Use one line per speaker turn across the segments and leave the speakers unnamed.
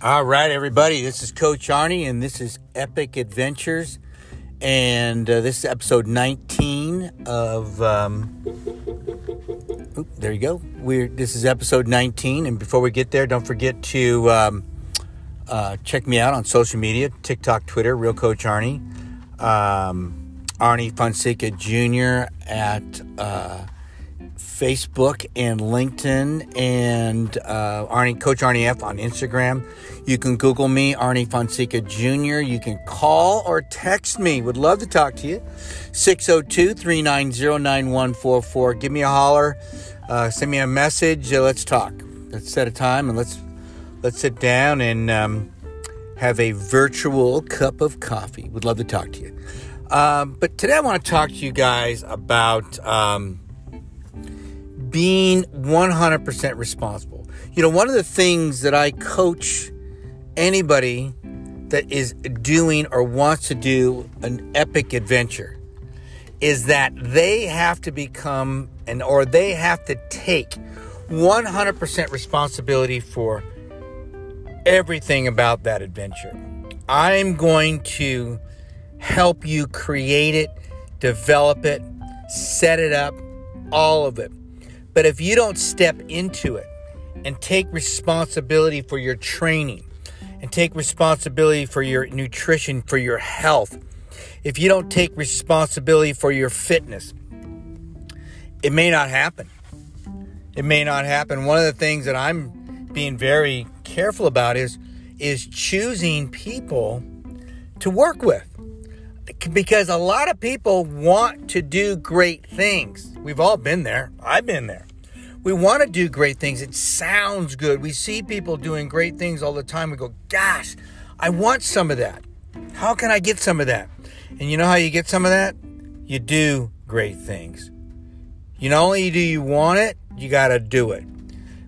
All right, everybody. This is Coach Arnie, and this is Epic Adventures, and uh, this is episode 19 of. Um, oop, there you go. We're this is episode 19, and before we get there, don't forget to um, uh, check me out on social media: TikTok, Twitter, Real Coach Arnie, um, Arnie Fonseca Jr. at. Uh, Facebook and LinkedIn and uh, Arnie Coach Arnie F on Instagram. You can Google me, Arnie Fonseca Jr. You can call or text me. Would love to talk to you. 602 390 9144. Give me a holler. Uh, send me a message. Uh, let's talk. Let's set a time and let's let's sit down and um, have a virtual cup of coffee. Would love to talk to you. Um, but today I want to talk to you guys about. Um, being 100% responsible. You know, one of the things that I coach anybody that is doing or wants to do an epic adventure is that they have to become and or they have to take 100% responsibility for everything about that adventure. I'm going to help you create it, develop it, set it up, all of it. But if you don't step into it and take responsibility for your training and take responsibility for your nutrition, for your health, if you don't take responsibility for your fitness, it may not happen. It may not happen. One of the things that I'm being very careful about is is choosing people to work with. Because a lot of people want to do great things. We've all been there. I've been there we want to do great things. It sounds good. We see people doing great things all the time. We go, gosh, I want some of that. How can I get some of that? And you know how you get some of that? You do great things. You not only do you want it, you got to do it.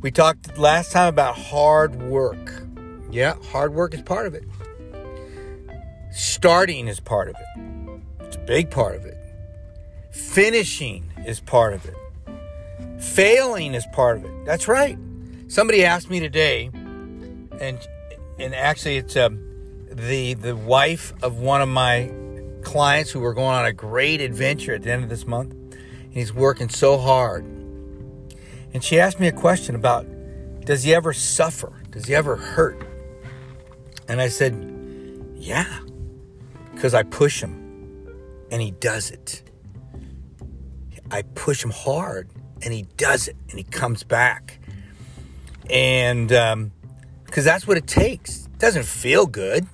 We talked last time about hard work. Yeah, hard work is part of it. Starting is part of it. It's a big part of it. Finishing is part of it. Failing is part of it. That's right. Somebody asked me today, and and actually it's um, the the wife of one of my clients who were going on a great adventure at the end of this month. And he's working so hard. And she asked me a question about does he ever suffer? Does he ever hurt? And I said, yeah, because I push him and he does it. I push him hard and he does it and he comes back. And because um, that's what it takes. It doesn't feel good.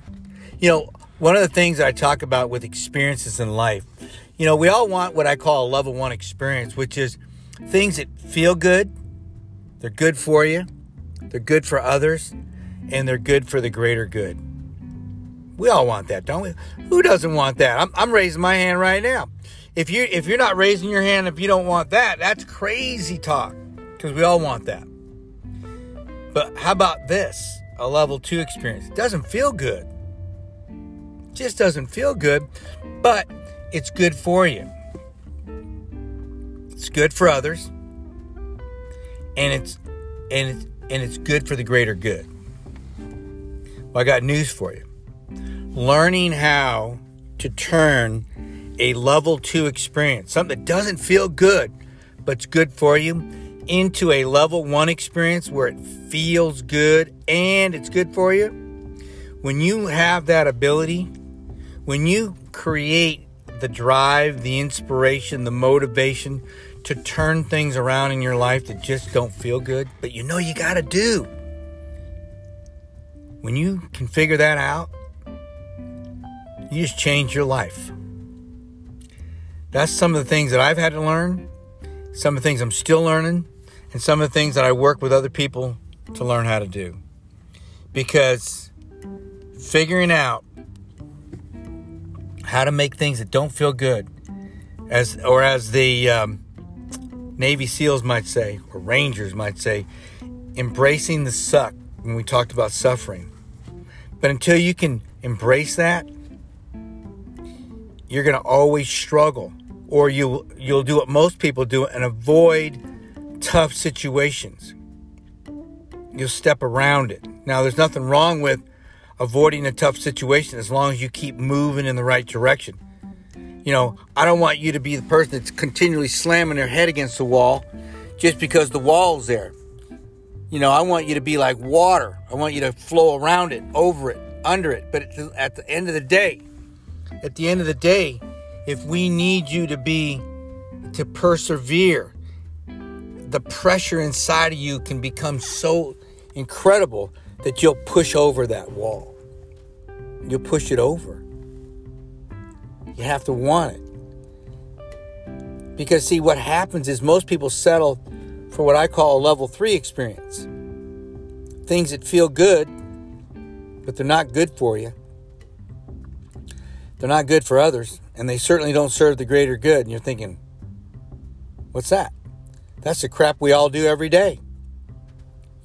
You know, one of the things I talk about with experiences in life, you know, we all want what I call a level one experience, which is things that feel good, they're good for you, they're good for others, and they're good for the greater good. We all want that, don't we? Who doesn't want that? I'm, I'm raising my hand right now if you if you're not raising your hand if you don't want that, that's crazy talk because we all want that. But how about this? A level 2 experience. It doesn't feel good. It just doesn't feel good, but it's good for you. It's good for others. And it's and it's and it's good for the greater good. Well, I got news for you. Learning how to turn a level two experience, something that doesn't feel good, but it's good for you, into a level one experience where it feels good and it's good for you. When you have that ability, when you create the drive, the inspiration, the motivation to turn things around in your life that just don't feel good, but you know you got to do. When you can figure that out, you just change your life. That's some of the things that I've had to learn, some of the things I'm still learning, and some of the things that I work with other people to learn how to do. Because figuring out how to make things that don't feel good, as or as the um, Navy SEALs might say, or Rangers might say, embracing the suck when we talked about suffering. But until you can embrace that, you're going to always struggle or you you'll do what most people do and avoid tough situations. You'll step around it. Now, there's nothing wrong with avoiding a tough situation as long as you keep moving in the right direction. You know, I don't want you to be the person that's continually slamming their head against the wall just because the wall's there. You know, I want you to be like water. I want you to flow around it, over it, under it. But at the end of the day, at the end of the day, if we need you to be, to persevere, the pressure inside of you can become so incredible that you'll push over that wall. You'll push it over. You have to want it. Because, see, what happens is most people settle for what I call a level three experience things that feel good, but they're not good for you. They're not good for others, and they certainly don't serve the greater good. And you're thinking, what's that? That's the crap we all do every day.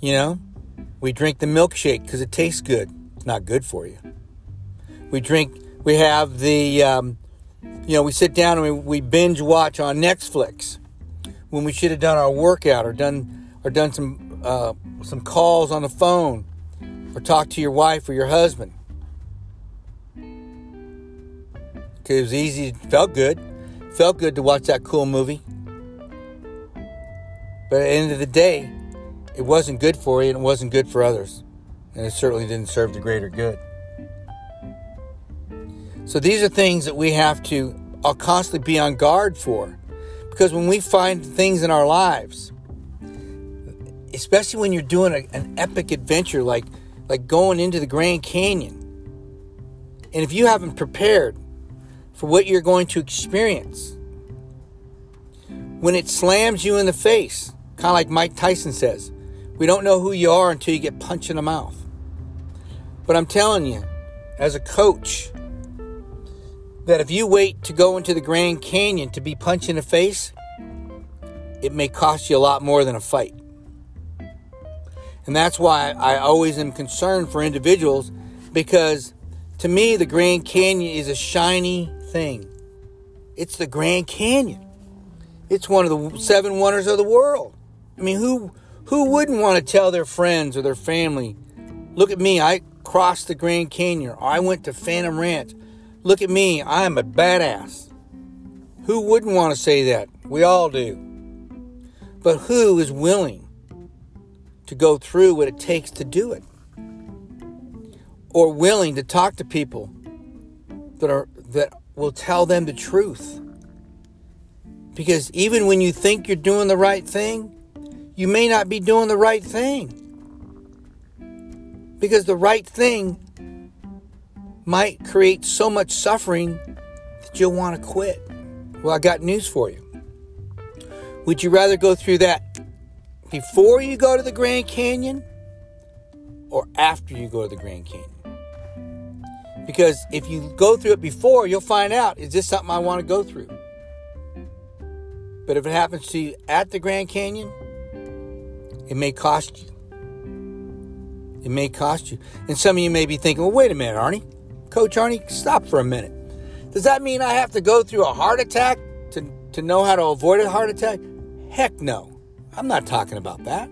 You know, we drink the milkshake because it tastes good. It's not good for you. We drink, we have the, um, you know, we sit down and we, we binge watch on Netflix when we should have done our workout or done or done some uh, some calls on the phone or talk to your wife or your husband. It was easy, felt good, felt good to watch that cool movie. But at the end of the day, it wasn't good for you and it wasn't good for others. And it certainly didn't serve the greater good. So these are things that we have to I'll constantly be on guard for. Because when we find things in our lives, especially when you're doing a, an epic adventure like like going into the Grand Canyon, and if you haven't prepared for what you're going to experience, when it slams you in the face, kind of like Mike Tyson says, we don't know who you are until you get punched in the mouth. But I'm telling you, as a coach, that if you wait to go into the Grand Canyon to be punched in the face, it may cost you a lot more than a fight. And that's why I always am concerned for individuals because to me, the Grand Canyon is a shiny thing. It's the Grand Canyon. It's one of the seven wonders of the world. I mean, who who wouldn't want to tell their friends or their family, "Look at me, I crossed the Grand Canyon. Or I went to Phantom Ranch. Look at me, I'm a badass." Who wouldn't want to say that? We all do. But who is willing to go through what it takes to do it? Or willing to talk to people that are that will tell them the truth. Because even when you think you're doing the right thing, you may not be doing the right thing. Because the right thing might create so much suffering that you'll want to quit. Well, I got news for you. Would you rather go through that before you go to the Grand Canyon or after you go to the Grand Canyon? Because if you go through it before, you'll find out is this something I want to go through? But if it happens to you at the Grand Canyon, it may cost you. It may cost you. And some of you may be thinking, well, wait a minute, Arnie. Coach Arnie, stop for a minute. Does that mean I have to go through a heart attack to, to know how to avoid a heart attack? Heck no. I'm not talking about that.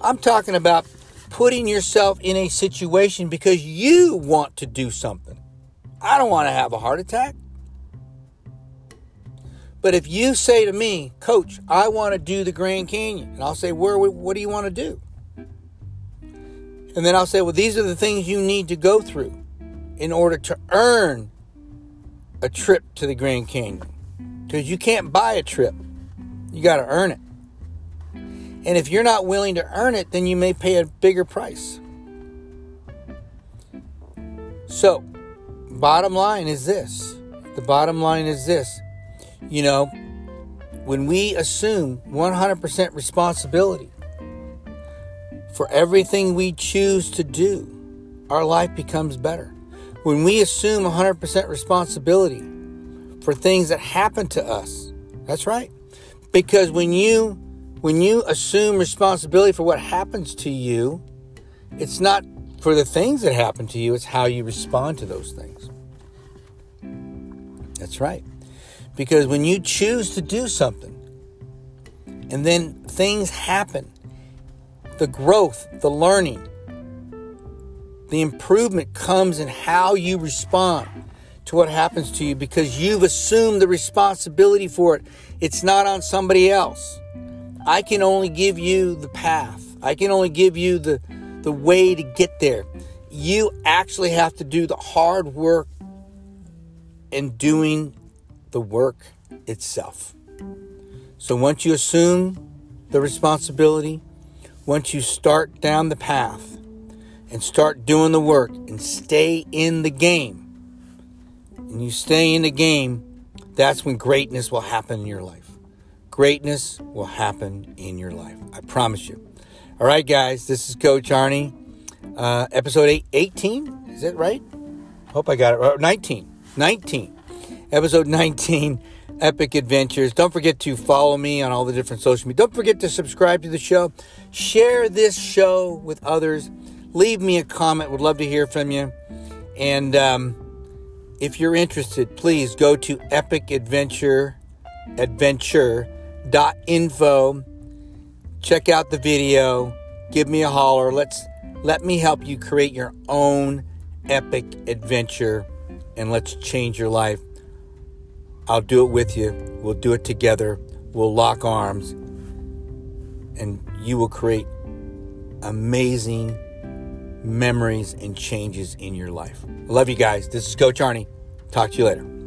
I'm talking about putting yourself in a situation because you want to do something. I don't want to have a heart attack. But if you say to me, Coach, I want to do the Grand Canyon, and I'll say, Where? What do you want to do? And then I'll say, Well, these are the things you need to go through in order to earn a trip to the Grand Canyon. Because you can't buy a trip, you got to earn it. And if you're not willing to earn it, then you may pay a bigger price. So, bottom line is this. The bottom line is this. You know, when we assume 100% responsibility for everything we choose to do, our life becomes better. When we assume 100% responsibility for things that happen to us, that's right. Because when you when you assume responsibility for what happens to you, it's not for the things that happen to you, it's how you respond to those things. That's right. Because when you choose to do something and then things happen, the growth, the learning, The improvement comes in how you respond to what happens to you because you've assumed the responsibility for it. It's not on somebody else. I can only give you the path. I can only give you the the way to get there. You actually have to do the hard work and doing the work itself. So once you assume the responsibility, once you start down the path and start doing the work and stay in the game, and you stay in the game, that's when greatness will happen in your life. Greatness will happen in your life. I promise you. All right, guys, this is Coach Arnie. Uh, episode eight, 18. Is that right? Hope I got it right. 19. 19. Episode 19, Epic Adventures. Don't forget to follow me on all the different social media. Don't forget to subscribe to the show. Share this show with others. Leave me a comment. Would love to hear from you. And um, if you're interested, please go to Epic Adventure Adventure adventure.info. Check out the video. Give me a holler. Let's let me help you create your own epic adventure and let's change your life. I'll do it with you. We'll do it together. We'll lock arms and you will create amazing memories and changes in your life. Love you guys. This is Coach Arnie. Talk to you later.